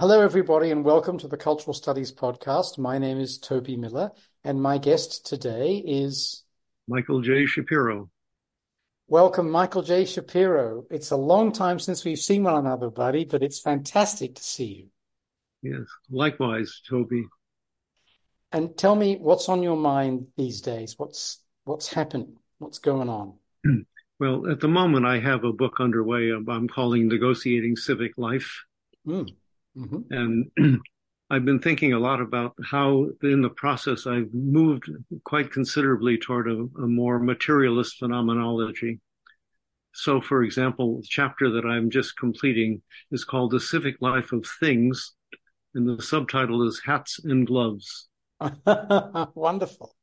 Hello, everybody, and welcome to the Cultural Studies Podcast. My name is Toby Miller, and my guest today is Michael J. Shapiro. Welcome, Michael J. Shapiro. It's a long time since we've seen one another, buddy, but it's fantastic to see you. Yes, likewise, Toby. And tell me what's on your mind these days. What's what's happening? What's going on? Well, at the moment, I have a book underway. I'm calling "Negotiating Civic Life." Mm. Mm-hmm. And I've been thinking a lot about how, in the process, I've moved quite considerably toward a, a more materialist phenomenology. So, for example, the chapter that I'm just completing is called The Civic Life of Things, and the subtitle is Hats and Gloves. Wonderful.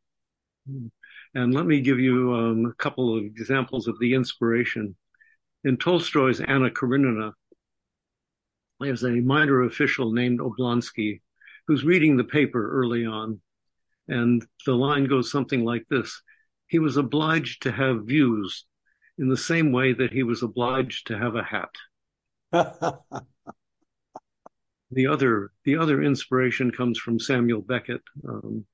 And let me give you um, a couple of examples of the inspiration. In Tolstoy's Anna Karenina, there's a minor official named Oblonsky who's reading the paper early on. And the line goes something like this. He was obliged to have views in the same way that he was obliged to have a hat. the other, the other inspiration comes from Samuel Beckett. Um,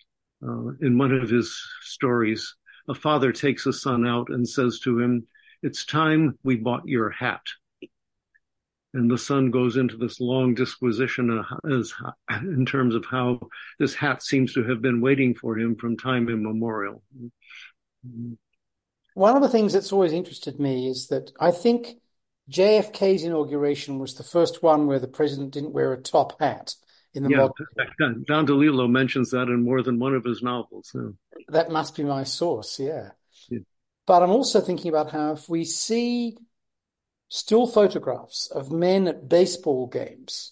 uh, in one of his stories, a father takes a son out and says to him, it's time we bought your hat and the son goes into this long disquisition as, in terms of how this hat seems to have been waiting for him from time immemorial. One of the things that's always interested me is that I think JFK's inauguration was the first one where the president didn't wear a top hat in the yeah, modern... Don DeLillo mentions that in more than one of his novels. Yeah. That must be my source, yeah. yeah. But I'm also thinking about how if we see still photographs of men at baseball games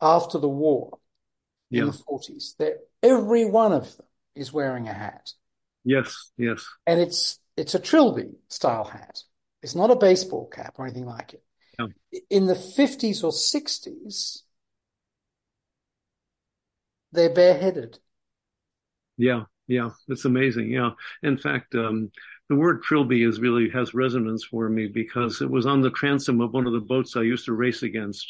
after the war yeah. in the 40s. They're, every one of them is wearing a hat. Yes, yes. And it's it's a trilby style hat. It's not a baseball cap or anything like it. Yeah. In the 50s or 60s, they're bareheaded. Yeah, yeah, it's amazing. Yeah, in fact, um, the word trilby is really has resonance for me because it was on the transom of one of the boats I used to race against.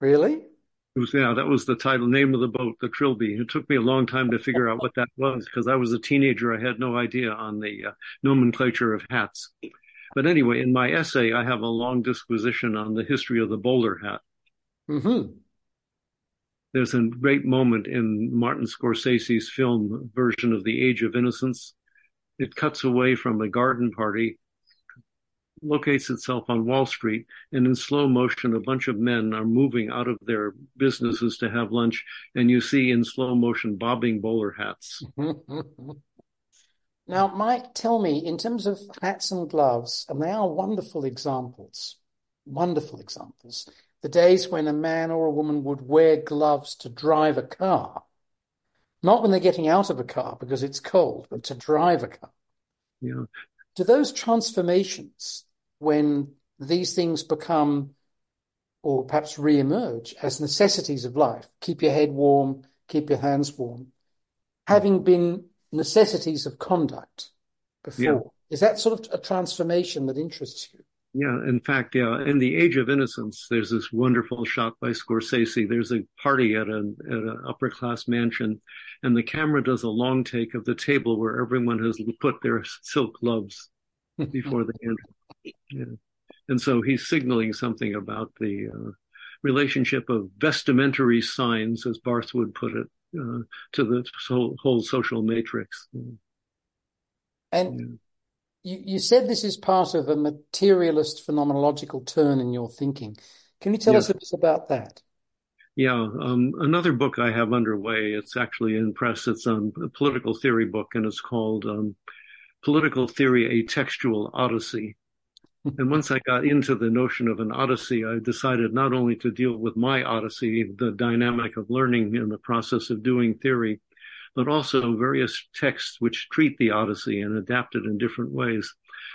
Really? It was, yeah, that was the title name of the boat, the trilby. It took me a long time to figure out what that was because I was a teenager. I had no idea on the uh, nomenclature of hats. But anyway, in my essay, I have a long disquisition on the history of the bowler hat. Mm-hmm. There's a great moment in Martin Scorsese's film version of The Age of Innocence it cuts away from a garden party, locates itself on Wall Street, and in slow motion, a bunch of men are moving out of their businesses to have lunch, and you see in slow motion bobbing bowler hats. now, Mike, tell me, in terms of hats and gloves, and they are wonderful examples, wonderful examples. The days when a man or a woman would wear gloves to drive a car not when they're getting out of a car because it's cold, but to drive a car. Yeah. Do those transformations, when these things become, or perhaps re-emerge as necessities of life, keep your head warm, keep your hands warm, having been necessities of conduct before, yeah. is that sort of a transformation that interests you? Yeah, in fact, yeah. In the Age of Innocence, there's this wonderful shot by Scorsese. There's a party at an at an upper class mansion, and the camera does a long take of the table where everyone has put their silk gloves before they enter. Yeah. And so he's signaling something about the uh, relationship of vestimentary signs, as Barthes would put it, uh, to the whole, whole social matrix. And yeah you, you said this is part of a materialist phenomenological turn in your thinking. Can you tell us a bit about that? Yeah, um, another book I have underway. It's actually in press. It's um, a political theory book, and it's called um, "Political Theory: A Textual Odyssey." and once I got into the notion of an odyssey, I decided not only to deal with my odyssey, the dynamic of learning in the process of doing theory, but also various texts which treat the Odyssey and adapt it in different ways.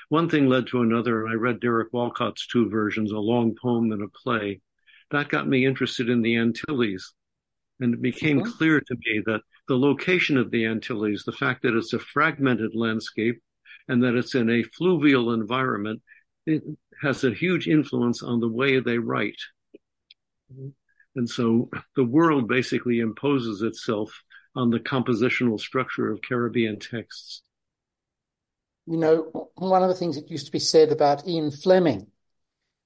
One thing led to another, and I read Derek Walcott's two versions, a long poem and a play. That got me interested in the Antilles. And it became mm-hmm. clear to me that the location of the Antilles, the fact that it's a fragmented landscape and that it's in a fluvial environment, it has a huge influence on the way they write. And so the world basically imposes itself on the compositional structure of Caribbean texts. You know, one of the things that used to be said about Ian Fleming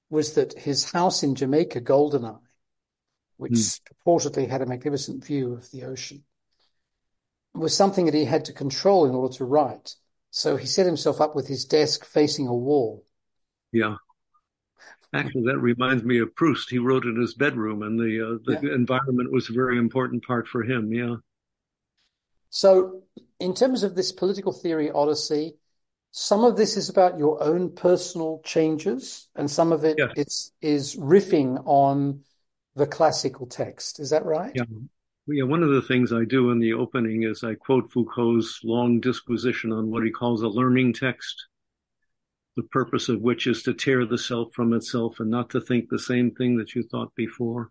was that his house in Jamaica, Goldeneye, which mm. purportedly had a magnificent view of the ocean, was something that he had to control in order to write. So he set himself up with his desk facing a wall. Yeah. Actually, that reminds me of Proust. He wrote in his bedroom, and the uh, the yeah. environment was a very important part for him. Yeah. So, in terms of this political theory odyssey, some of this is about your own personal changes, and some of it is riffing on the classical text. Is that right? Yeah. Yeah, one of the things I do in the opening is I quote Foucault's long disquisition on what he calls a learning text, the purpose of which is to tear the self from itself and not to think the same thing that you thought before.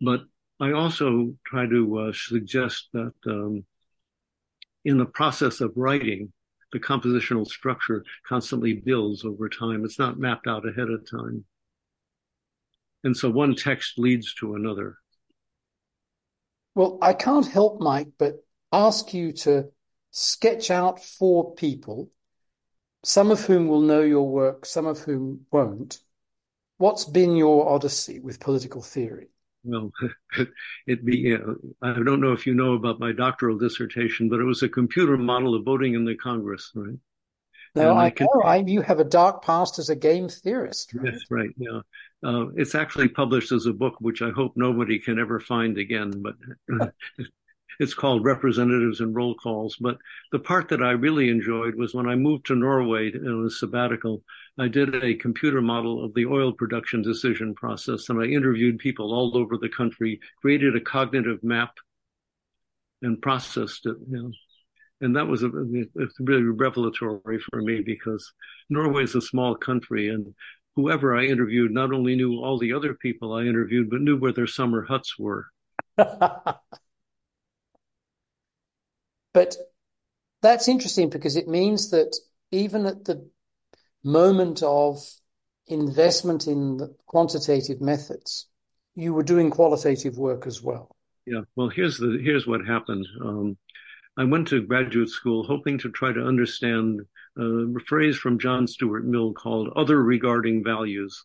But I also try to uh, suggest that um, in the process of writing, the compositional structure constantly builds over time. It's not mapped out ahead of time. And so one text leads to another. Well, I can't help, Mike, but ask you to sketch out four people, some of whom will know your work, some of whom won't. What's been your odyssey with political theory? Well, it be, uh, I don't know if you know about my doctoral dissertation, but it was a computer model of voting in the Congress, right? No, I, I can, know. I, you have a dark past as a game theorist. Right? Yes, right. Yeah. Uh, it's actually published as a book, which I hope nobody can ever find again, but it's called Representatives and Roll Calls. But the part that I really enjoyed was when I moved to Norway in a sabbatical, I did a computer model of the oil production decision process and I interviewed people all over the country, created a cognitive map and processed it. You know. And that was a, really revelatory for me because Norway is a small country and whoever I interviewed not only knew all the other people I interviewed, but knew where their summer huts were. but that's interesting because it means that even at the moment of investment in the quantitative methods, you were doing qualitative work as well. Yeah. Well, here's the here's what happened. Um, I went to graduate school hoping to try to understand a phrase from John Stuart Mill called other regarding values.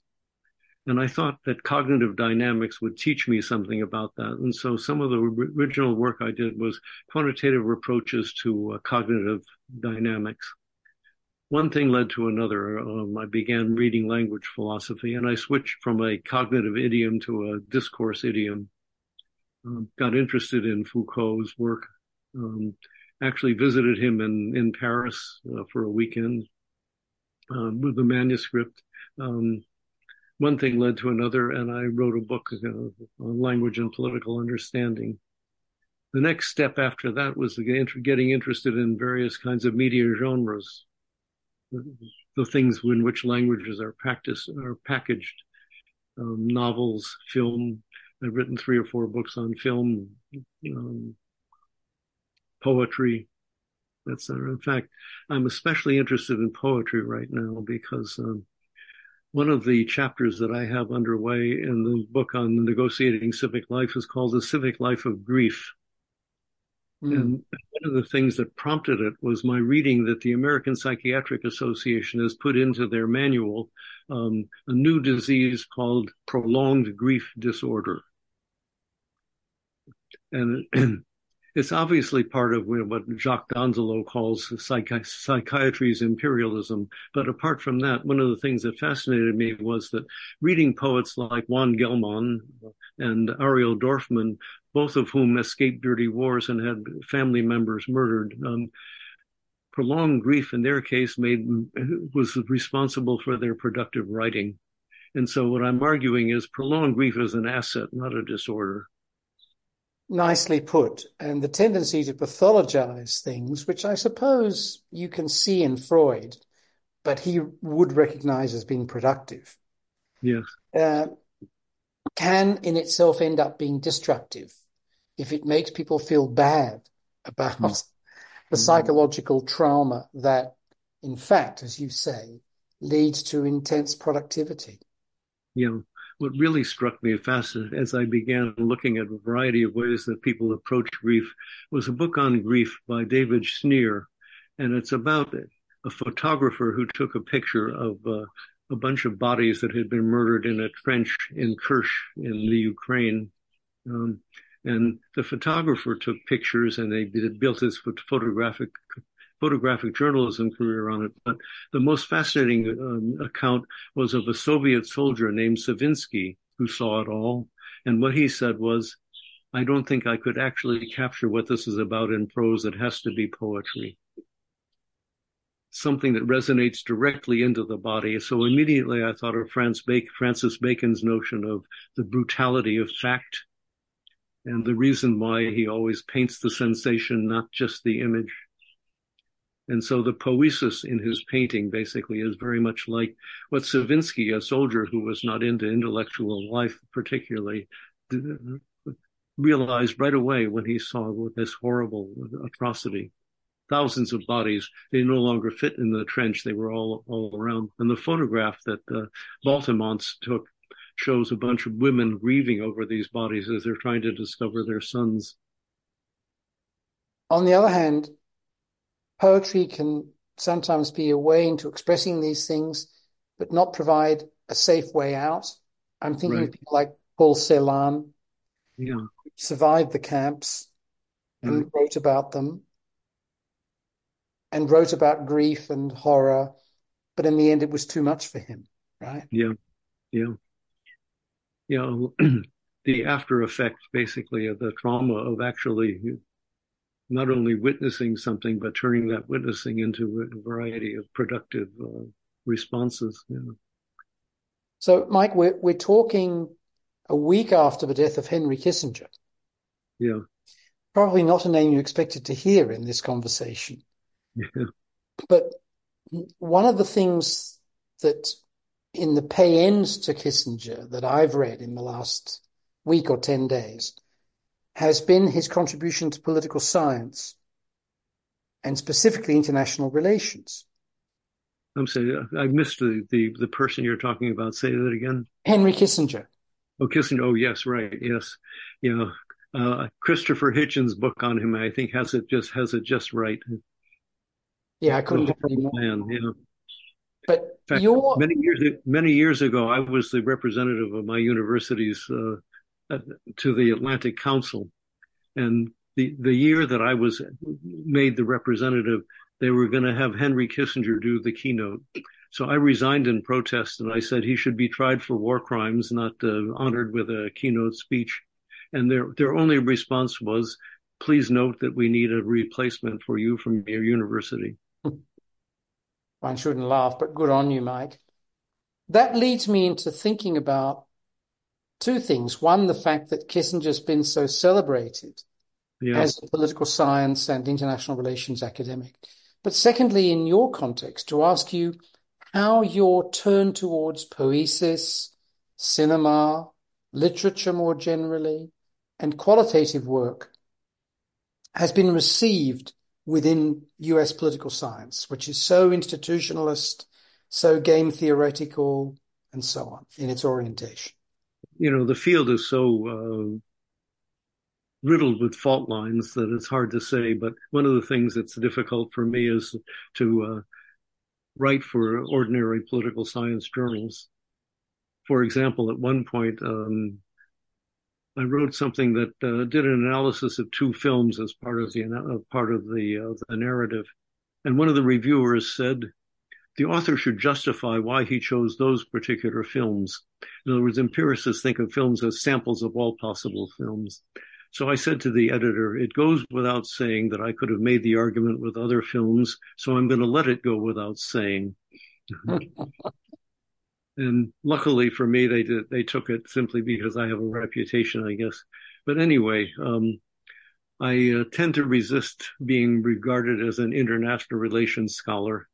And I thought that cognitive dynamics would teach me something about that. And so some of the original work I did was quantitative approaches to uh, cognitive dynamics one thing led to another. Um, I began reading language philosophy and I switched from a cognitive idiom to a discourse idiom. Um, got interested in Foucault's work. Um, actually visited him in, in Paris uh, for a weekend um, with the manuscript. Um, one thing led to another, and I wrote a book uh, on language and political understanding. The next step after that was getting interested in various kinds of media genres the things in which languages are practiced are packaged. Um, novels, film. I've written three or four books on film, um, poetry, etc. In fact, I'm especially interested in poetry right now because um, one of the chapters that I have underway in the book on negotiating civic life is called The Civic Life of Grief. Mm. And one of the things that prompted it was my reading that the American Psychiatric Association has put into their manual um, a new disease called prolonged grief disorder. And it's obviously part of what Jacques Donzelot calls psychi- psychiatry's imperialism. But apart from that, one of the things that fascinated me was that reading poets like Juan Gelman and Ariel Dorfman, both of whom escaped dirty wars and had family members murdered, um, prolonged grief in their case made was responsible for their productive writing. And so what I'm arguing is prolonged grief is an asset, not a disorder nicely put. And the tendency to pathologize things, which I suppose you can see in Freud, but he would recognize as being productive. Yes. Uh, can in itself end up being destructive if it makes people feel bad about mm. the psychological trauma that, in fact, as you say, leads to intense productivity. Yeah. What really struck me fascinating as I began looking at a variety of ways that people approach grief was a book on grief by David Shneer. And it's about a photographer who took a picture of uh, a bunch of bodies that had been murdered in a trench in Kerch in the Ukraine. Um, and the photographer took pictures and they built his photographic photographic journalism career on it. But the most fascinating um, account was of a Soviet soldier named Savinsky who saw it all. And what he said was, I don't think I could actually capture what this is about in prose. It has to be poetry. Something that resonates directly into the body. So immediately I thought of Francis Bacon's notion of the brutality of fact and the reason why he always paints the sensation, not just the image. And so the poesis in his painting basically is very much like what Savinsky, a soldier who was not into intellectual life particularly, realized right away when he saw this horrible atrocity. Thousands of bodies, they no longer fit in the trench. They were all, all around. And the photograph that uh, Baltermants took shows a bunch of women grieving over these bodies as they're trying to discover their sons. On the other hand, poetry can sometimes be a way into expressing these things, but not provide a safe way out. I'm thinking right. of people like Paul Celan, yeah. survived the camps and mm-hmm. wrote about them and wrote about grief and horror, but in the end, it was too much for him, right? Yeah, yeah. yeah. the after effects basically of the trauma of actually not only witnessing something, but turning that witnessing into a variety of productive uh, responses. Yeah. So, Mike, we're, we're talking a week after the death of Henry Kissinger. Yeah. Probably not a name you expected to hear in this conversation. Yeah. But one of the things that in the pay ends to Kissinger that I've read in the last week or 10 days has been his contribution to political science and specifically international relations. I'm sorry, I missed the, the, the person you're talking about. Say that again. Henry Kissinger. Oh, Kissinger. Oh, yes, right. Yes. Yeah. uh, Christopher Hitchens' book on him, I think, has it just has it just right. Yeah, I couldn't agree more. Man, yeah. But fact, many years many years ago, I was the representative of my university's uh, to the Atlantic Council. And the, the year that I was made the representative, they were going to have Henry Kissinger do the keynote. So I resigned in protest and I said he should be tried for war crimes, not uh, honored with a keynote speech. And their, their only response was, please note that we need a replacement for you from your university. One shouldn't laugh, but good on you, Mike. That leads me into thinking about two things. One, the fact that Kissinger's been so celebrated yeah. as a political science and international relations academic. But secondly, in your context, to ask you how your turn towards poesis, cinema, literature more generally, and qualitative work has been received within US political science, which is so institutionalist, so game theoretical, and so on in its orientation you know, the field is so uh, riddled with fault lines that it's hard to say. But one of the things that's difficult for me is to uh, write for ordinary political science journals. For example, at one point, um, I wrote something that uh, did an analysis of two films as part of the uh, part of the uh, the narrative, and one of the reviewers said the author should justify why he chose those particular films. In other words, empiricists think of films as samples of all possible films. So I said to the editor, it goes without saying that I could have made the argument with other films, so I'm going to let it go without saying. and luckily for me, they did, they took it simply because I have a reputation, I guess. But anyway, um, I uh, tend to resist being regarded as an international relations scholar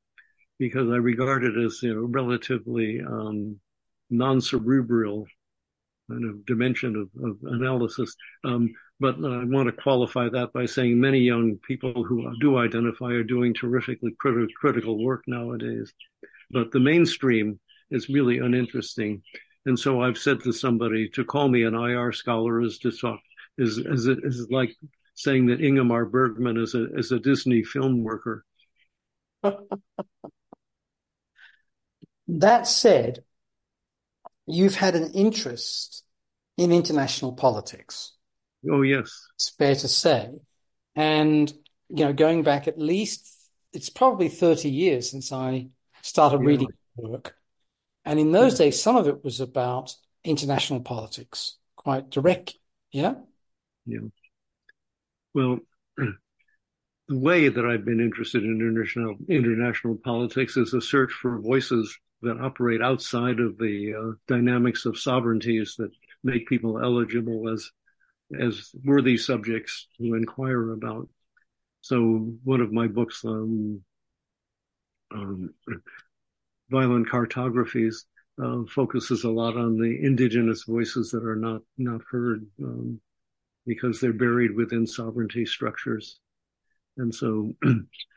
because I regard it as you know relatively um, non-cerebral kind of dimension of, of analysis. Um, but I want to qualify that by saying many young people who do identify are doing terrifically critical work nowadays. But the mainstream is really uninteresting. And so I've said to somebody to call me an IR scholar is to talk is is is like saying that Ingmar Bergman is a is a Disney film worker. that said, you've had an interest in international politics. Oh yes, it's fair to say, and you know, going back at least it's probably thirty years since I started yeah. reading work, and in those yeah. days, some of it was about international politics, quite direct. Yeah. Yeah. Well, the way that I've been interested in international international politics is a search for voices that operate outside of the uh, dynamics of sovereignties that make people eligible as as worthy subjects to inquire about. So one of my books, um, um, Violent Cartographies, uh, focuses a lot on the indigenous voices that are not not heard um, because they're buried within sovereignty structures. And so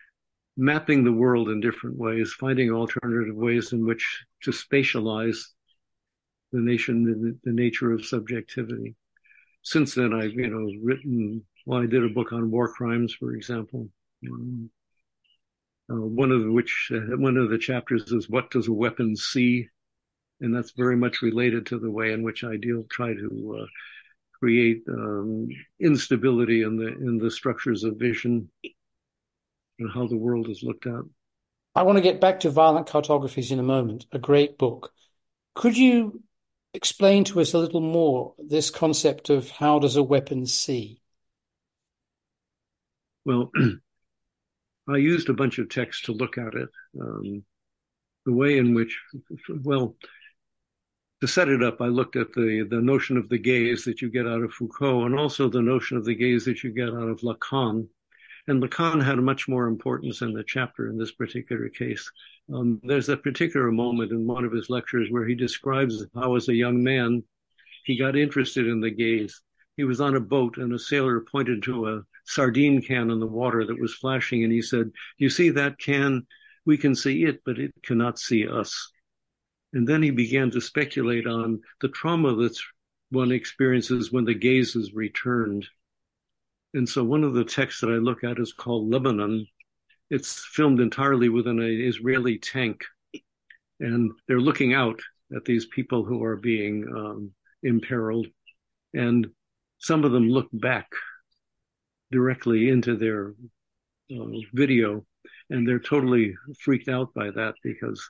mapping the world in different ways, finding alternative ways in which to spatialize the nation, the, the nature of subjectivity. Since then, I've, you know, written, well, I did a book on war crimes, for example. Um, uh, one of which, uh, one of the chapters is what does a weapon see? And that's very much related to the way in which I deal, try to uh, create um, instability in the in the structures of vision and how the world is looked at. I want to get back to violent cartographies in a moment. A great book. Could you explain to us a little more this concept of how does a weapon see? Well, I used a bunch of text to look at it. Um, the way in which, well, to set it up, I looked at the the notion of the gaze that you get out of Foucault, and also the notion of the gaze that you get out of Lacan. And Lacan had much more importance in the chapter in this particular case. Um, there's a particular moment in one of his lectures where he describes how, as a young man, he got interested in the gaze. He was on a boat, and a sailor pointed to a sardine can in the water that was flashing, and he said, "You see that can? We can see it, but it cannot see us." And then he began to speculate on the trauma that one experiences when the gaze is returned. And so one of the texts that I look at is called Lebanon. It's filmed entirely within an Israeli tank. And they're looking out at these people who are being um, imperiled. And some of them look back directly into their uh, video and they're totally freaked out by that because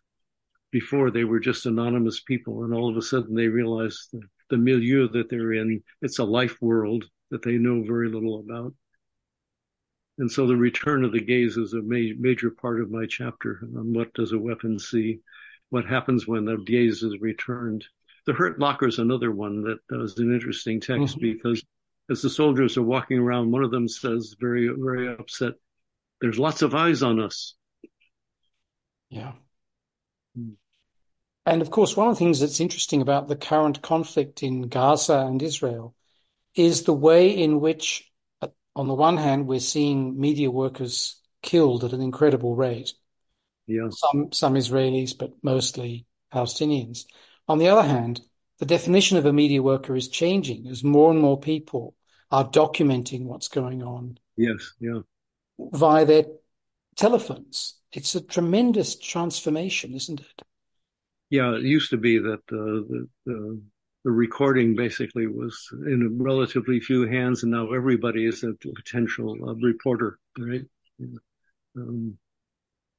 before they were just anonymous people, and all of a sudden they realize the, the milieu that they're in, it's a life world that they know very little about. And so the return of the gaze is a ma- major part of my chapter on what does a weapon see, what happens when the gaze is returned. The hurt locker is another one that is an interesting text mm-hmm. because as the soldiers are walking around, one of them says very, very upset, there's lots of eyes on us. Yeah. Mm. And of course, one of the things that's interesting about the current conflict in Gaza and Israel is the way in which, on the one hand, we're seeing media workers killed at an incredible rate. Yeah. Some, some Israelis, but mostly Palestinians. On the other hand, the definition of a media worker is changing as more and more people are documenting what's going on. Yes, yeah. Via their telephones. It's a tremendous transformation, isn't it? yeah, it used to be that uh, the, the, the recording basically was in relatively few hands, and now everybody is a potential uh, reporter, right? Yeah. Um,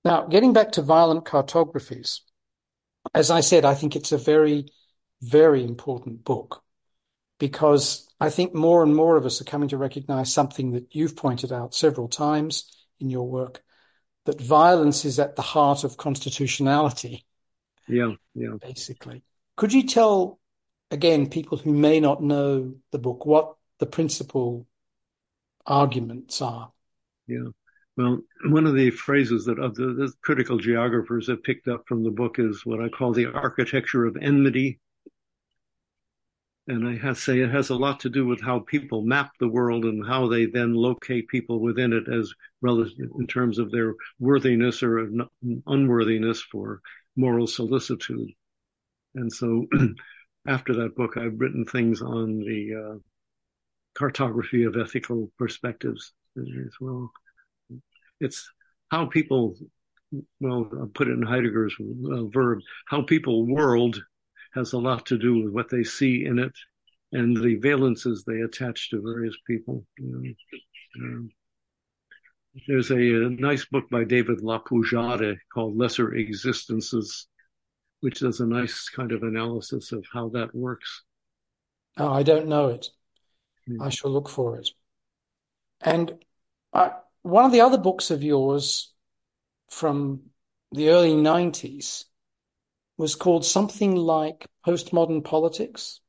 now, getting back to violent cartographies, as I said, I think it's a very, very important book because I think more and more of us are coming to recognize something that you've pointed out several times in your work that violence is at the heart of constitutionality yeah, yeah. Basically. Could you tell, again, people who may not know the book, what the principal arguments are? Yeah. Well, one of the phrases that the, the, critical geographers have picked up from the book is what I call the architecture of enmity. And I say it has a lot to do with how people map the world and how they then locate people within it as relative in terms of their worthiness or unworthiness for moral solicitude. And so after that book, I've written things on the uh, cartography of ethical perspectives as well. It's how people, well, I'll put it in Heidegger's uh, verb, how people world has a lot to do with what they see in it and the valences they attach to various people. You know. there's a, a, nice book by David Lapoujade called Lesser Existences, which does a nice kind of analysis of how that works. Oh, I don't know it. Mm. I shall look for it. And I, one of the other books of yours from the early 90s was called something like Postmodern Politics.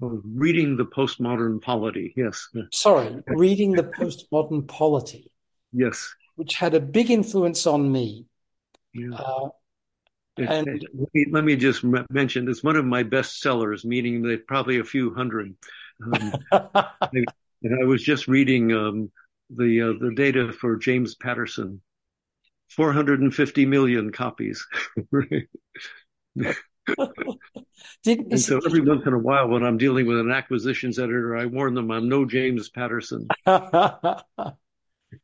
Oh, reading the Postmodern Polity, yes. Sorry, Reading the Postmodern Polity. Yes. Which had a big influence on me. Yeah. Uh, and it, let, me, let me just mention it's one of my best sellers, meaning that probably a few hundred. Um, and I was just reading um, the uh, the data for James Patterson, 450 million copies. and so every once in a while, when I'm dealing with an acquisitions editor, I warn them I'm no James Patterson.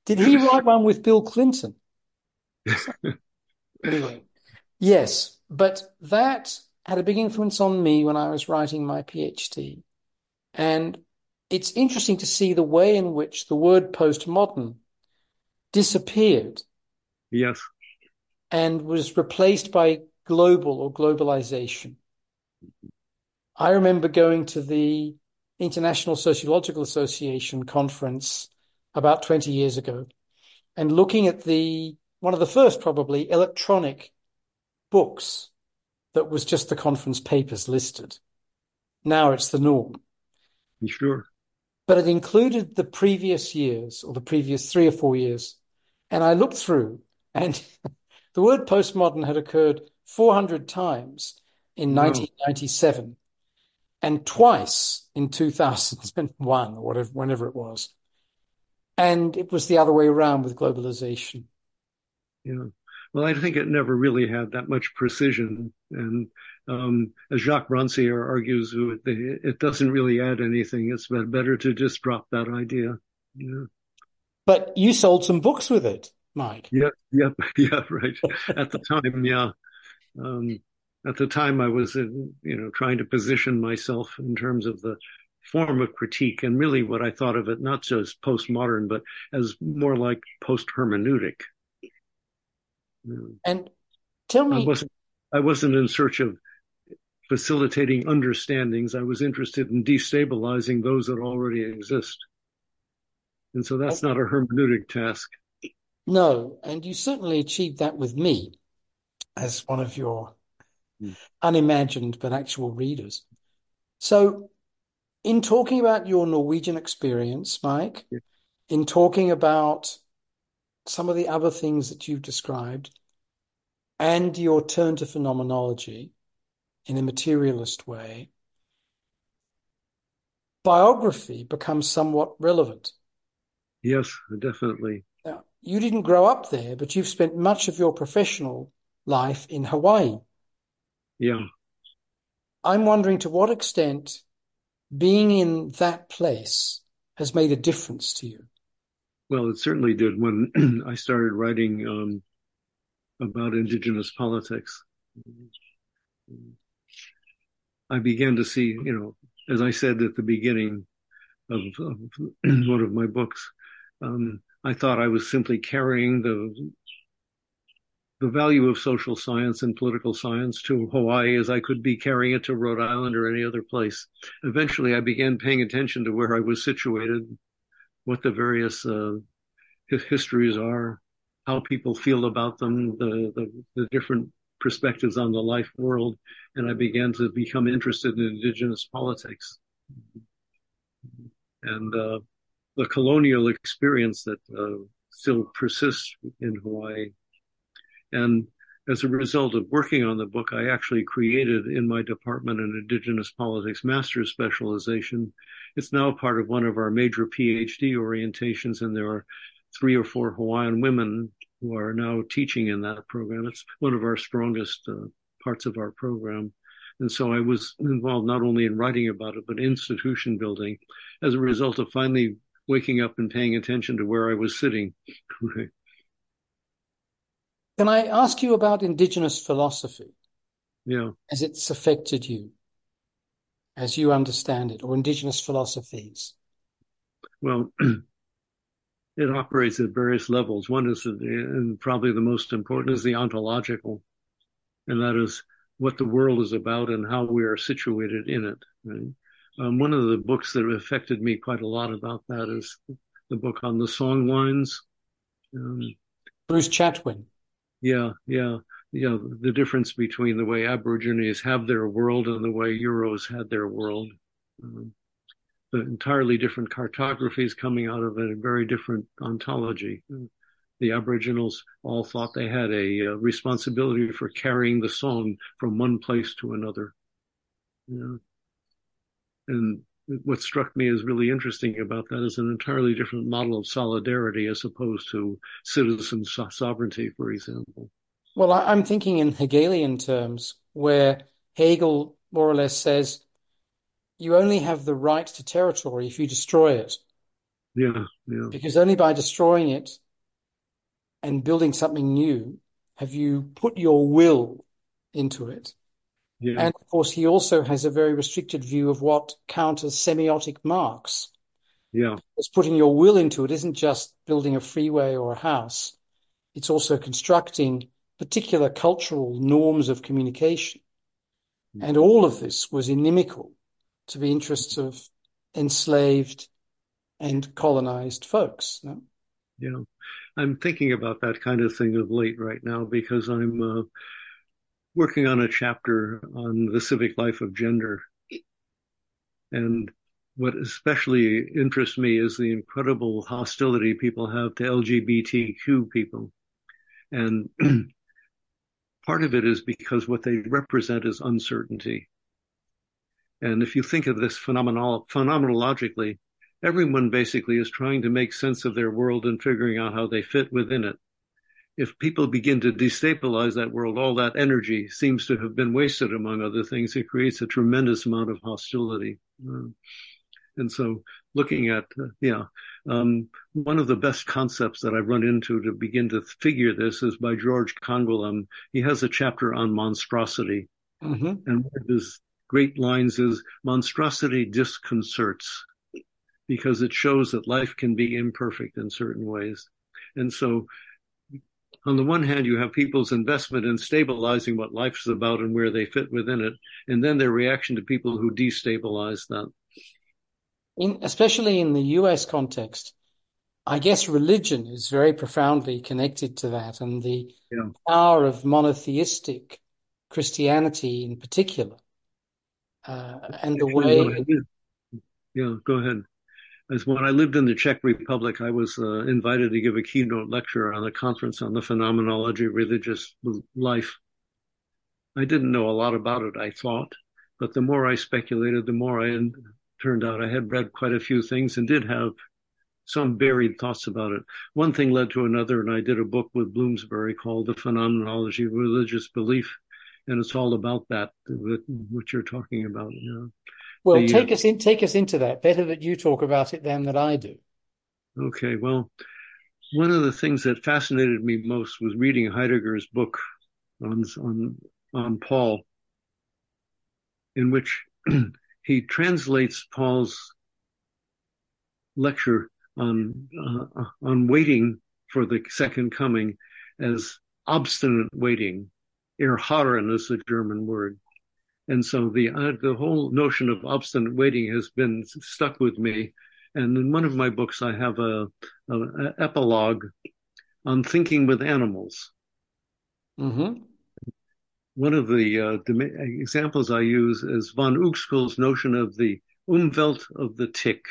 Did he write one with Bill Clinton? anyway, yes, but that had a big influence on me when I was writing my PhD. And it's interesting to see the way in which the word postmodern disappeared. Yes. And was replaced by global or globalization. I remember going to the International Sociological Association conference about 20 years ago and looking at the one of the first probably electronic books that was just the conference papers listed. Now it's the norm. Be Sure. But it included the previous years or the previous three or four years. And I looked through and the word postmodern had occurred 400 times in 1997 and twice in 2001 or whatever, whenever it was. And it was the other way around with globalization. Yeah. Well, I think it never really had that much precision. And um, as Jacques Rancière argues, it doesn't really add anything. It's better to just drop that idea. Yeah. But you sold some books with it, Mike. Yeah, yeah, yeah, right. At the time, yeah. Um, at the time, I was, in, you know, trying to position myself in terms of the form of critique and really what I thought of it not just postmodern, but as more like post hermeneutic. And tell me, I wasn't, I wasn't in search of facilitating understandings. I was interested in destabilizing those that already exist. And so that's not a hermeneutic task. No, and you certainly achieved that with me as one of your mm. unimagined but actual readers. So in talking about your Norwegian experience, Mike, yeah. in talking about some of the other things that you've described, and your turn to phenomenology in a materialist way, biography becomes somewhat relevant. Yes, definitely. Now, you didn't grow up there, but you've spent much of your professional life in Hawaii. Yeah. I'm wondering to what extent being in that place has made a difference to you? Well, it certainly did when I started writing um, about indigenous politics. I began to see, you know, as I said at the beginning of, of one of my books, um, I thought I was simply carrying the the value of social science and political science to Hawaii as I could be carrying it to Rhode Island or any other place. Eventually, I began paying attention to where I was situated, what the various uh, histories are, how people feel about them, the, the, the different perspectives on the life world, and I began to become interested in indigenous politics. And uh, the colonial experience that uh, still persists in Hawaii and as a result of working on the book, I actually created in my department an Indigenous Politics Master's specialization. It's now part of one of our major PhD orientations, and there are three or four Hawaiian women who are now teaching in that program. It's one of our strongest uh, parts of our program. And so I was involved not only in writing about it, but institution building as a result of finally waking up and paying attention to where I was sitting. Can I ask you about indigenous philosophy? Yeah. As it's affected you, as you understand it, or indigenous philosophies? Well, it operates at various levels. One is, and probably the most important, is the ontological, and that is what the world is about and how we are situated in it. Right? Um, one of the books that affected me quite a lot about that is the book on the song lines. Um, Bruce Chatwin. Yeah, yeah, yeah. The difference between the way Aborigines have their world and the way Euros had their world. Um, entirely different cartographies coming out of a very different ontology. The Aboriginals all thought they had a, a responsibility for carrying the song from one place to another. Yeah. And what struck me as really interesting about that is an entirely different model of solidarity as opposed to citizen so- sovereignty, for example. Well, I'm thinking in Hegelian terms, where Hegel more or less says you only have the right to territory if you destroy it. Yeah, yeah. Because only by destroying it and building something new have you put your will into it. Yeah. And of course, he also has a very restricted view of what count as semiotic marks. Yeah. It's putting your will into it isn't just building a freeway or a house. It's also constructing particular cultural norms of communication. Mm-hmm. And all of this was inimical to the interests of enslaved and colonized folks. No? Yeah. I'm thinking about that kind of thing of late right now because I'm uh, working on a chapter on the civic life of gender. And what especially interests me is the incredible hostility people have to LGBTQ people. And part of it is because what they represent is uncertainty. And if you think of this phenomenal, phenomenologically, everyone basically is trying to make sense of their world and figuring out how they fit within it. If people begin to destabilize that world, all that energy seems to have been wasted, among other things. It creates a tremendous amount of hostility. Uh, and so looking at, uh, yeah, um, one of the best concepts that I've run into to begin to figure this is by George Canguilhem. He has a chapter on monstrosity. Mm-hmm. And his great lines is monstrosity disconcerts because it shows that life can be imperfect in certain ways. And so on the one hand, you have people's investment in stabilizing what life is about and where they fit within it, and then their reaction to people who destabilize that. In, especially in the US context, I guess religion is very profoundly connected to that and the yeah. power of monotheistic Christianity in particular uh, and the way. Yeah, go ahead. As when I lived in the Czech Republic, I was uh, invited to give a keynote lecture on a conference on the phenomenology of religious life. I didn't know a lot about it, I thought, but the more I speculated, the more I turned out I had read quite a few things and did have some varied thoughts about it. One thing led to another, and I did a book with Bloomsbury called The Phenomenology of Religious Belief and it's all about that what you're talking about. You know? Well, the, take uh, us in, take us into that. Better that you talk about it than that I do. Okay. Well, one of the things that fascinated me most was reading Heidegger's book on on on Paul, in which he translates Paul's lecture on uh, on waiting for the second coming as obstinate waiting Erharren is the German word. And so the uh, the whole notion of obstinate waiting has been stuck with me. And in one of my books, I have a, a, a epilogue on thinking with animals. Mm-hmm. One of the uh, examples I use is von Uexküll's notion of the Umwelt of the tick.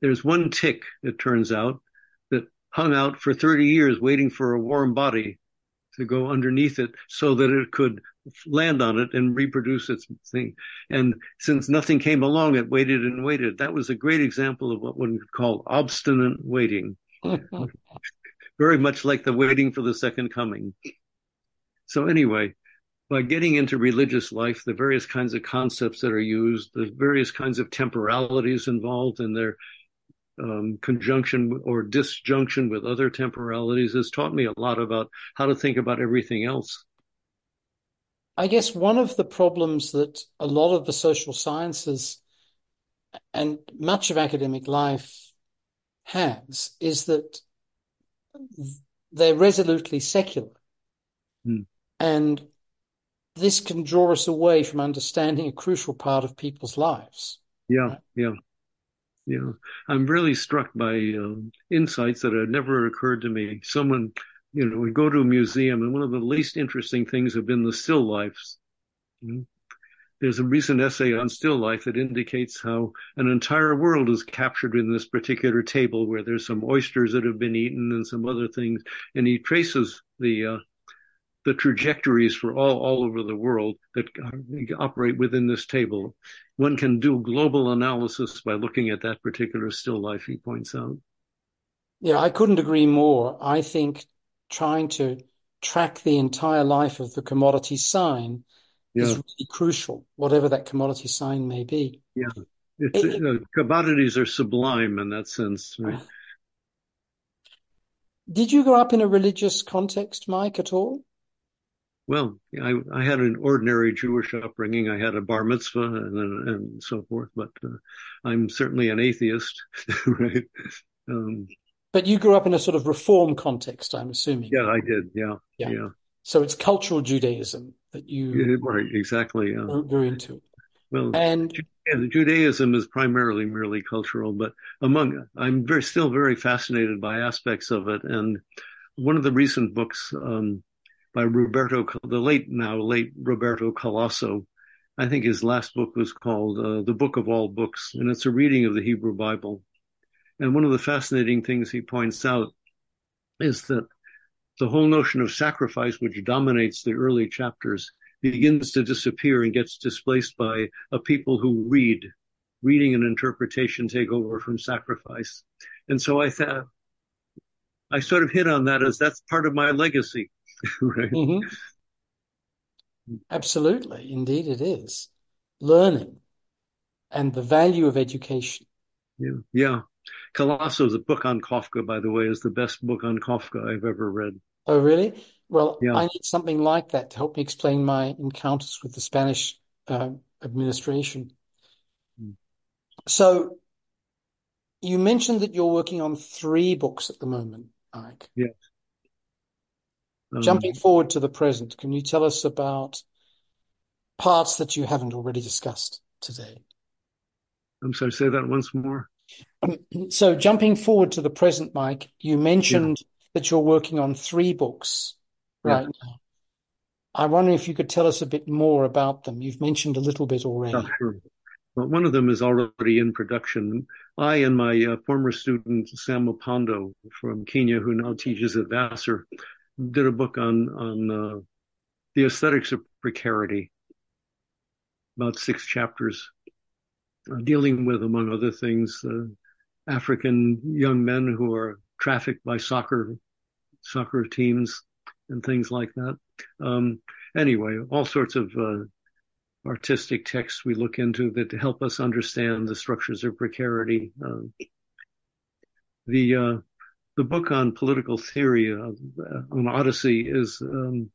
There's one tick, it turns out, that hung out for 30 years waiting for a warm body to go underneath it so that it could land on it and reproduce its thing. And since nothing came along, it waited and waited. That was a great example of what one could call obstinate waiting. Very much like the waiting for the second coming. So anyway, by getting into religious life, the various kinds of concepts that are used, the various kinds of temporalities involved in their um, conjunction or disjunction with other temporalities has taught me a lot about how to think about everything else. I guess one of the problems that a lot of the social sciences and much of academic life has is that they're resolutely secular. Hmm. And this can draw us away from understanding a crucial part of people's lives. Yeah, right? yeah, yeah. I'm really struck by um, insights that had never occurred to me. Someone, you know, would go to a museum, and one of the least interesting things have been the still lifes. Mm-hmm. There's a recent essay on still life that indicates how an entire world is captured in this particular table, where there's some oysters that have been eaten and some other things, and he traces the uh, the trajectories for all, all over the world that operate within this table. One can do global analysis by looking at that particular still life, he points out. Yeah, I couldn't agree more. I think trying to track the entire life of the commodity sign yeah. is really crucial, whatever that commodity sign may be. Yeah. It, uh, commodities are sublime in that sense, right? Did you grow up in a religious context, Mike, at all? Well, I, I had an ordinary Jewish upbringing. I had a bar mitzvah and, and so forth, but uh, I'm certainly an atheist, right? Um, but you grew up in a sort of reform context, I'm assuming. Yeah, I did. Yeah, yeah. yeah. So it's cultural Judaism that you right, exactly. Yeah. grew into. Well, and Judaism is primarily merely cultural, but among I'm very still very fascinated by aspects of it. And one of the recent books um, by Roberto, the late now late Roberto Calasso. I think his last book was called uh, The Book of All Books, and it's a reading of the Hebrew Bible. And one of the fascinating things he points out is that the whole notion of sacrifice, which dominates the early chapters, begins to disappear and gets displaced by a people who read. Reading and interpretation take over from sacrifice. And so I thought, I sort of hit on that as that's part of my legacy. right? Mm-hmm. Absolutely. Indeed, it is. Learning and the value of education. Yeah. Yeah. Calasso's book on Kafka, by the way, is the best book on Kafka I've ever read. Oh, really? Well, yeah. I need something like that to help me explain my encounters with the Spanish uh, administration. Mm. So, you mentioned that you're working on three books at the moment, Ike. Yes. Um, Jumping forward to the present, can you tell us about parts that you haven't already discussed today? I'm sorry, say that once more. So, jumping forward to the present, Mike, you mentioned yeah. that you're working on three books right yeah. now. I wonder if you could tell us a bit more about them. You've mentioned a little bit already. Oh, sure. Well, one of them is already in production. I and my uh, former student, Sam Opondo from Kenya, who now teaches at Vassar, did a book on on uh, the aesthetics of precarity, about six chapters, uh, dealing with, among other things, uh, African young men who are trafficked by soccer soccer teams and things like that. Um, anyway, all sorts of uh, artistic texts we look into that help us understand the structures of precarity. Um, the uh, the book on political theory uh, on Odyssey is um,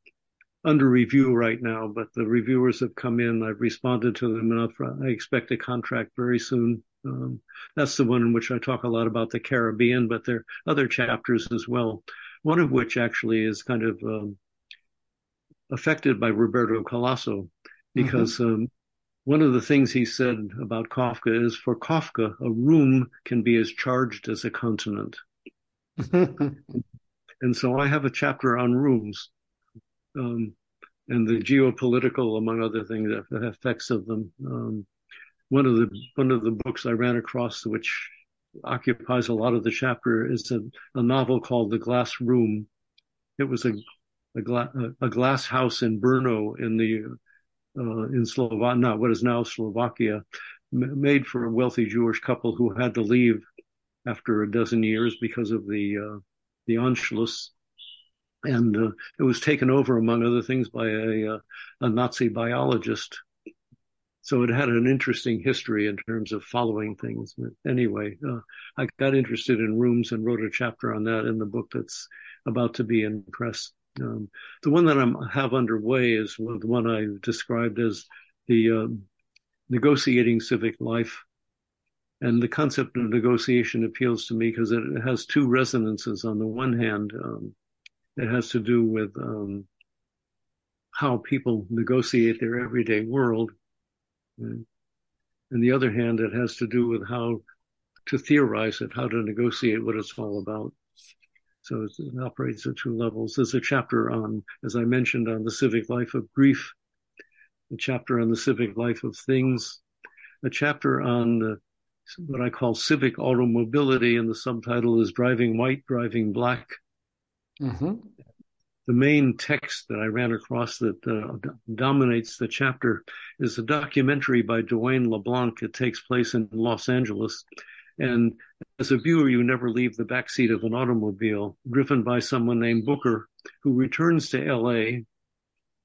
under review right now, but the reviewers have come in. I've responded to them, enough. I expect a contract very soon. Um, that's the one in which I talk a lot about the Caribbean, but there are other chapters as well. One of which actually is kind of um, affected by Roberto Calasso, because mm-hmm. um, one of the things he said about Kafka is for Kafka, a room can be as charged as a continent. and so I have a chapter on rooms um, and the geopolitical, among other things, effects of them. Um, one of the one of the books I ran across, which occupies a lot of the chapter, is a, a novel called The Glass Room. It was a a, gla- a glass house in Brno in the uh, in Slovakia, what is now Slovakia, m- made for a wealthy Jewish couple who had to leave after a dozen years because of the uh, the Anschluss. and uh, it was taken over, among other things, by a, uh, a Nazi biologist. So it had an interesting history in terms of following things. But anyway, uh, I got interested in rooms and wrote a chapter on that in the book that's about to be in press. Um, the one that I have underway is the one I described as the um, negotiating civic life. And the concept of negotiation appeals to me because it has two resonances. On the one hand, um, it has to do with um, how people negotiate their everyday world. And the other hand, it has to do with how to theorize it, how to negotiate what it's all about. So it operates at two levels. There's a chapter on, as I mentioned, on the civic life of grief, a chapter on the civic life of things, a chapter on the, what I call civic automobility, and the subtitle is Driving White, Driving Black. Mm-hmm. The main text that I ran across that uh, dominates the chapter is a documentary by Dwayne LeBlanc. It takes place in Los Angeles. And as a viewer, you never leave the backseat of an automobile driven by someone named Booker, who returns to LA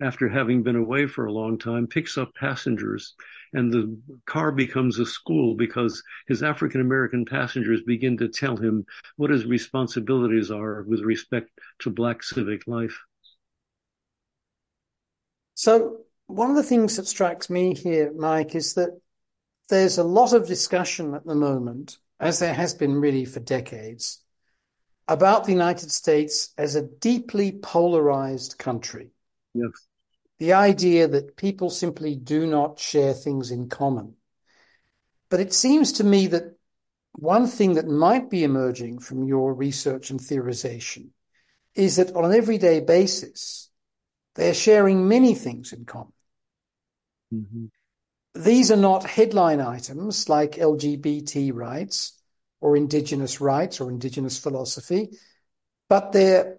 after having been away for a long time, picks up passengers, and the car becomes a school because his African American passengers begin to tell him what his responsibilities are with respect to Black civic life. So, one of the things that strikes me here, Mike, is that there's a lot of discussion at the moment, as there has been really for decades, about the United States as a deeply polarized country. Yes. The idea that people simply do not share things in common. But it seems to me that one thing that might be emerging from your research and theorization is that on an everyday basis, they're sharing many things in common. Mm-hmm. These are not headline items like LGBT rights or indigenous rights or indigenous philosophy, but they're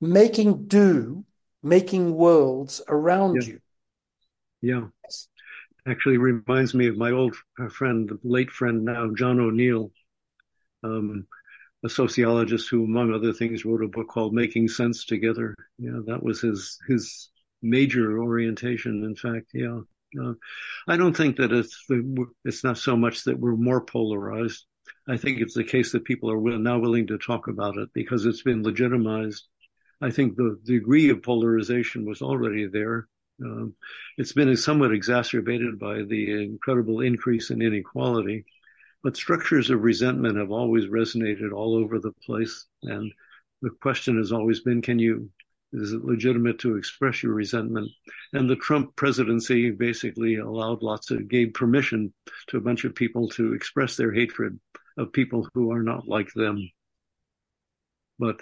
making do, making worlds around yeah. you. Yeah. Actually reminds me of my old friend, late friend now, John O'Neill, um, a sociologist who, among other things, wrote a book called Making Sense Together. Yeah, that was his his major orientation. In fact, yeah. Uh, I don't think that it's it's not so much that we're more polarized. I think it's the case that people are now willing to talk about it because it's been legitimized. I think the degree of polarization was already there. Um, it's been somewhat exacerbated by the incredible increase in inequality, but structures of resentment have always resonated all over the place. And the question has always been, can you is it legitimate to express your resentment? And the Trump presidency basically allowed lots of, gave permission to a bunch of people to express their hatred of people who are not like them. But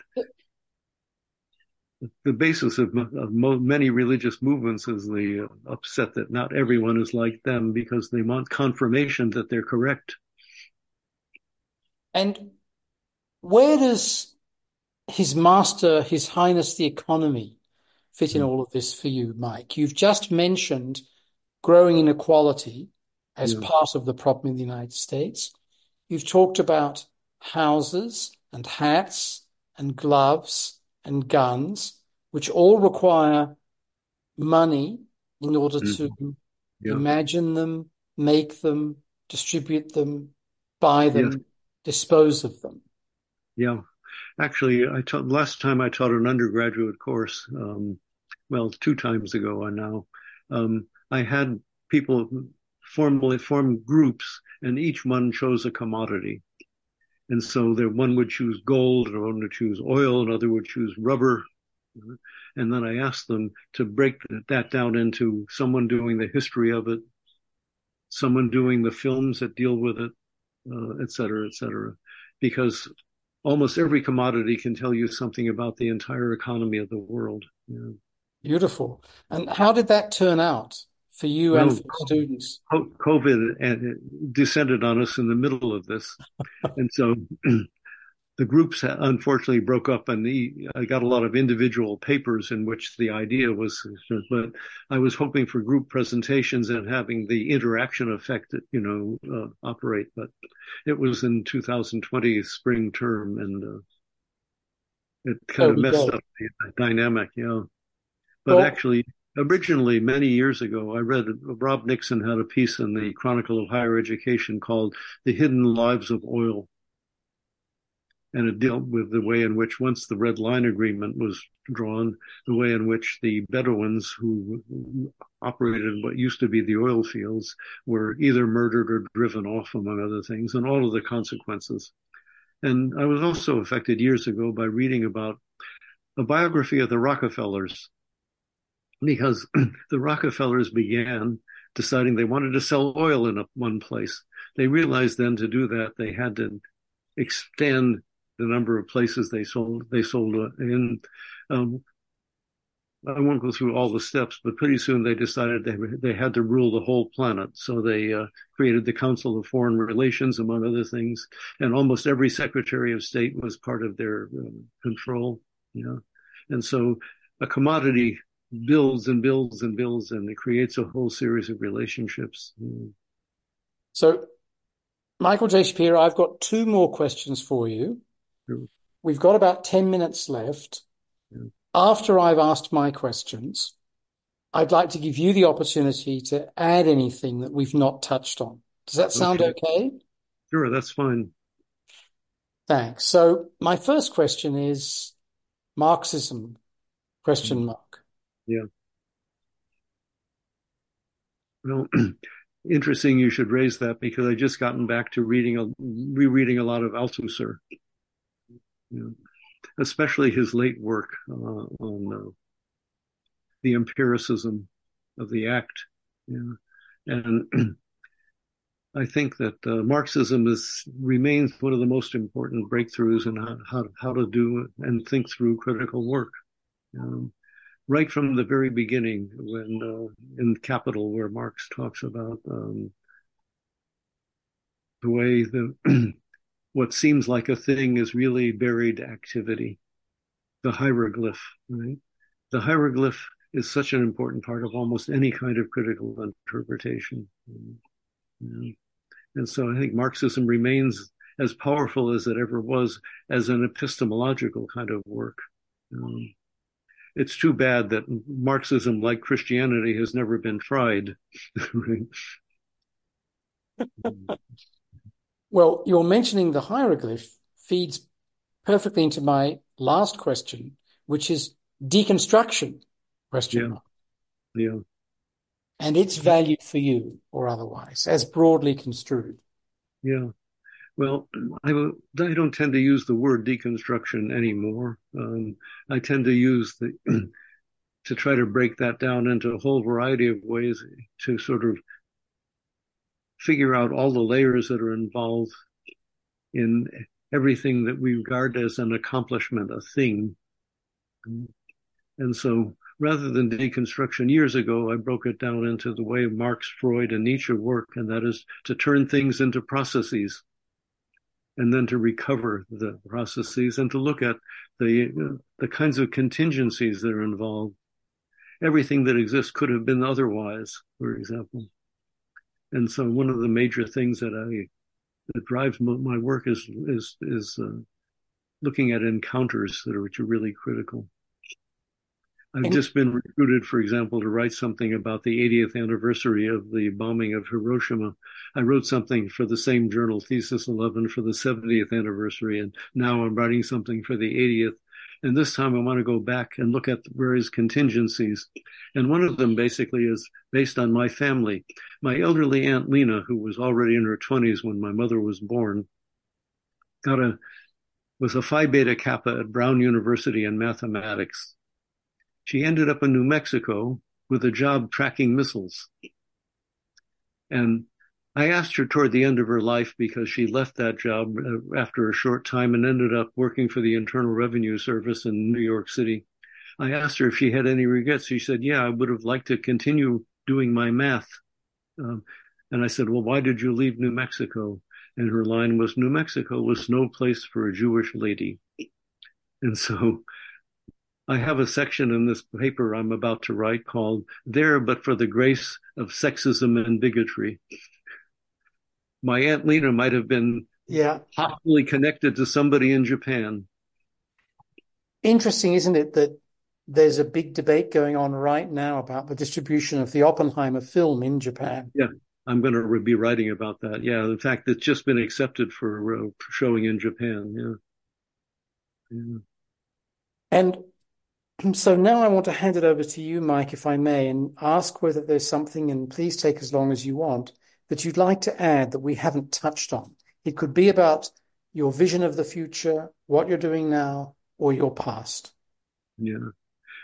the basis of, of many religious movements is the upset that not everyone is like them because they want confirmation that they're correct. And where does his master, His Highness the economy, fit in mm. all of this for you, Mike? You've just mentioned growing inequality as yeah. part of the problem in the United States. You've talked about houses and hats and gloves and guns, which all require money in order mm. to yeah. imagine them, make them, distribute them, buy them, yeah. dispose of them. Yeah. Actually, I taught last time I taught an undergraduate course. Um, well, two times ago and now, um, I had people formally form groups, and each one chose a commodity. And so there, one would choose gold, and one would choose oil, another would choose rubber. And then I asked them to break that down into someone doing the history of it, someone doing the films that deal with it, uh, et cetera, et cetera. Because almost every commodity can tell you something about the entire economy of the world. Yeah. Beautiful. And how did that turn out for you well, and for students? COVID descended on us in the middle of this. and so the groups unfortunately broke up and the, I got a lot of individual papers in which the idea was, but I was hoping for group presentations and having the interaction effect, you know, uh, operate. But it was in 2020 spring term and uh, it kind of messed up the dynamic. Yeah, but well, actually, originally many years ago, I read Rob Nixon had a piece in the Chronicle of Higher Education called "The Hidden Lives of Oil." and it dealt with the way in which once the red line agreement was drawn, the way in which the Bedouins who operated what used to be the oil fields were either murdered or driven off, among other things, and all of the consequences. And I was also affected years ago by reading about a biography of the Rockefellers, because the Rockefellers began deciding they wanted to sell oil in a, one place. They realized then to do that, they had to extend the number of places they sold they sold in. Um, I won't go through all the steps, but pretty soon they decided they they had to rule the whole planet. So they uh, created the Council of Foreign Relations, among other things, and almost every Secretary of State was part of their um, control. You know, and so a commodity builds and builds and builds, and it creates a whole series of relationships. So, Michael J. Shapiro, I've got two more questions for you. We've got about 10 minutes left. Yeah. After I've asked my questions, I'd like to give you the opportunity to add anything that we've not touched on. Does that sound okay? okay? Sure, that's fine. Thanks. So my first question is Marxism, question mm-hmm. mark. Yeah. Well, interesting you should raise that because I just gotten back to reading a rereading a lot of Althusser especially his late work uh, on uh, the empiricism of the act. Know, and I think that uh, Marxism is remains one of the most important breakthroughs in how how, how to do and think through critical work. Um, right from the very beginning, when uh, in Capital, where Marx talks about um, the way the what seems like a thing is really buried activity. The hieroglyph, right? The hieroglyph is such an important part of almost any kind of critical interpretation. And so I think Marxism remains as powerful as it ever was as an epistemological kind of work. Um, it's too bad that Marxism, like Christianity, has never been tried. Well, you're mentioning the hieroglyph feeds perfectly into my last question, which is deconstruction question yeah. Yeah. And its value for you or otherwise, as broadly construed. Yeah. Well, I, I don't tend to use the word deconstruction anymore. Um, I tend to use the to try to break that down into a whole variety of ways to sort of figure out all the layers that are involved in everything that we regard as an accomplishment, a thing. And so rather than deconstruction years ago, I broke it down into the way Marx, Freud, and Nietzsche work, and that is to turn things into processes and then to recover the processes and to look at the, the kinds of contingencies that are involved. Everything that exists could have been otherwise, for example. And so one of the major things that I that drives my work is is is uh, looking at encounters that are which are really critical. I've and, just been recruited, for example, to write something about the 80th anniversary of the bombing of Hiroshima. I wrote something for the same journal, Thesis 11, for the 70th anniversary, and now I'm writing something for the 80th. And this time I want to go back and look at various contingencies. And one of them basically is based on my family. My elderly Aunt Lena, who was already in her 20s when my mother was born, got a was a Phi Beta Kappa at Brown University in mathematics. She ended up in New Mexico with a job tracking missiles. And I asked her toward the end of her life because she left that job uh, after a short time and ended up working for the Internal Revenue Service in New York City. I asked her if she had any regrets. She said, Yeah, I would have liked to continue doing my math. Um, and I said, Well, why did you leave New Mexico? And her line was, New Mexico was no place for a Jewish lady. And so I have a section in this paper I'm about to write called There But for the Grace of Sexism and Bigotry my aunt Lena might have been yeah possibly connected to somebody in Japan. interesting, isn't it, that there's a big debate going on right now about the distribution of the Oppenheimer film in Japan. Yeah, I'm going to be writing about that. Yeah, in fact, it's just been accepted for uh, showing in Japan. Yeah. yeah. And so now I want to hand it over to you, Mike, if I may, and ask whether there's something, and please take as long as you want, that you'd like to add that we haven't touched on. It could be about your vision of the future, what you're doing now, or your past. Yeah.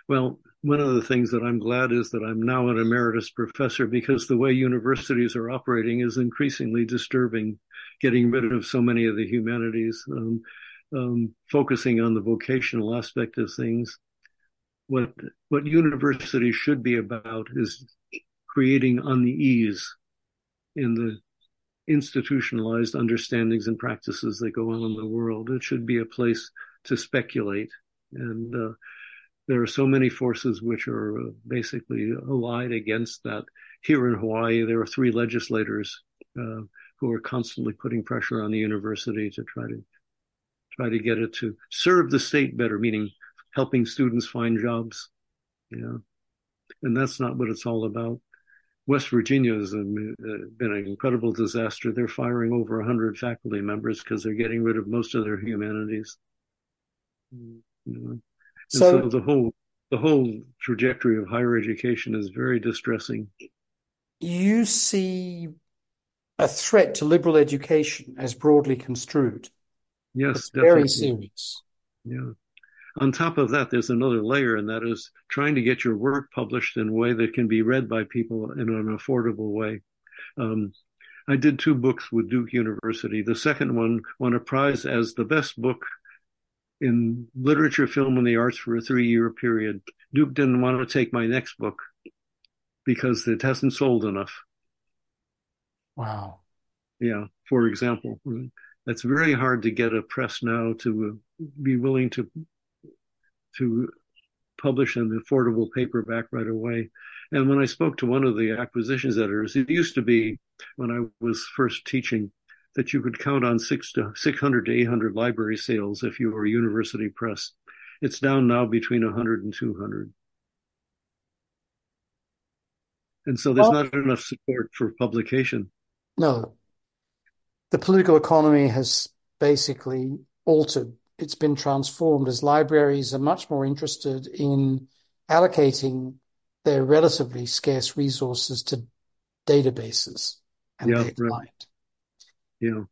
Well, one of the things that I'm glad is that I'm now an emeritus professor because the way universities are operating is increasingly disturbing, getting rid of so many of the humanities, um, um, focusing on the vocational aspect of things what what universities should be about is creating unease in the institutionalized understandings and practices that go on in the world. It should be a place to speculate. And uh, there are so many forces which are uh, basically allied against that. Here in Hawaii, there are three legislators uh, who are constantly putting pressure on the university to try to try to get it to serve the state better, meaning helping students find jobs. Yeah. And that's not what it's all about. West Virginia has uh, been an incredible disaster. They're firing over 100 faculty members because they're getting rid of most of their humanities. You know? so, so the whole the whole trajectory of higher education is very distressing. You see a threat to liberal education as broadly construed. Yes, very serious. Yeah. On top of that, there's another layer, and that is trying to get your work published in a way that can be read by people in an affordable way. Um, I did two books with Duke University. The second one won a prize as the best book in literature, film, and the arts for a three year period. Duke didn't want to take my next book because it hasn't sold enough. Wow. Yeah. For example, it's very hard to get a press now to be willing to to publish an affordable paperback right away. And when I spoke to one of the acquisitions editors, it used to be when I was first teaching that you could count on six to 600 to 800 library sales if you were a university press. It's down now between 100 and 200. And so there's well, not enough support for publication. No. The political economy has basically altered it's been transformed as libraries are much more interested in allocating their relatively scarce resources to databases and yeah, right. Yeah.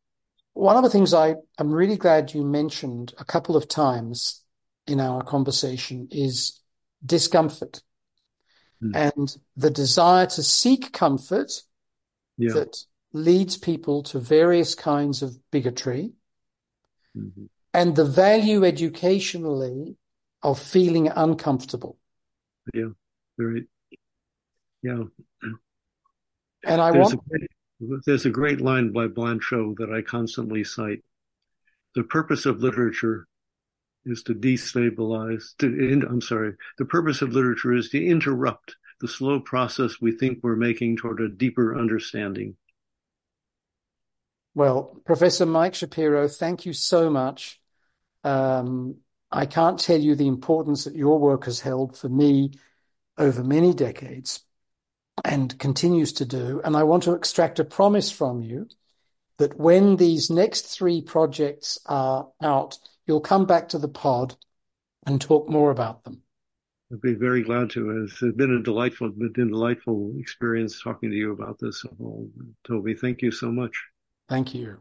One of the things I, I'm really glad you mentioned a couple of times in our conversation is discomfort mm. and the desire to seek comfort yeah. that leads people to various kinds of bigotry. Mm-hmm and the value educationally of feeling uncomfortable. Yeah, very. Yeah. And I there's want. A great, there's a great line by Blanchot that I constantly cite. The purpose of literature is to destabilize. To, I'm sorry. The purpose of literature is to interrupt the slow process we think we're making toward a deeper understanding. Well, Professor Mike Shapiro, thank you so much um, I can't tell you the importance that your work has held for me over many decades and continues to do. And I want to extract a promise from you that when these next three projects are out, you'll come back to the pod and talk more about them. I'd be very glad to. It's been a delightful, been a delightful experience talking to you about this. Toby, thank you so much. Thank you.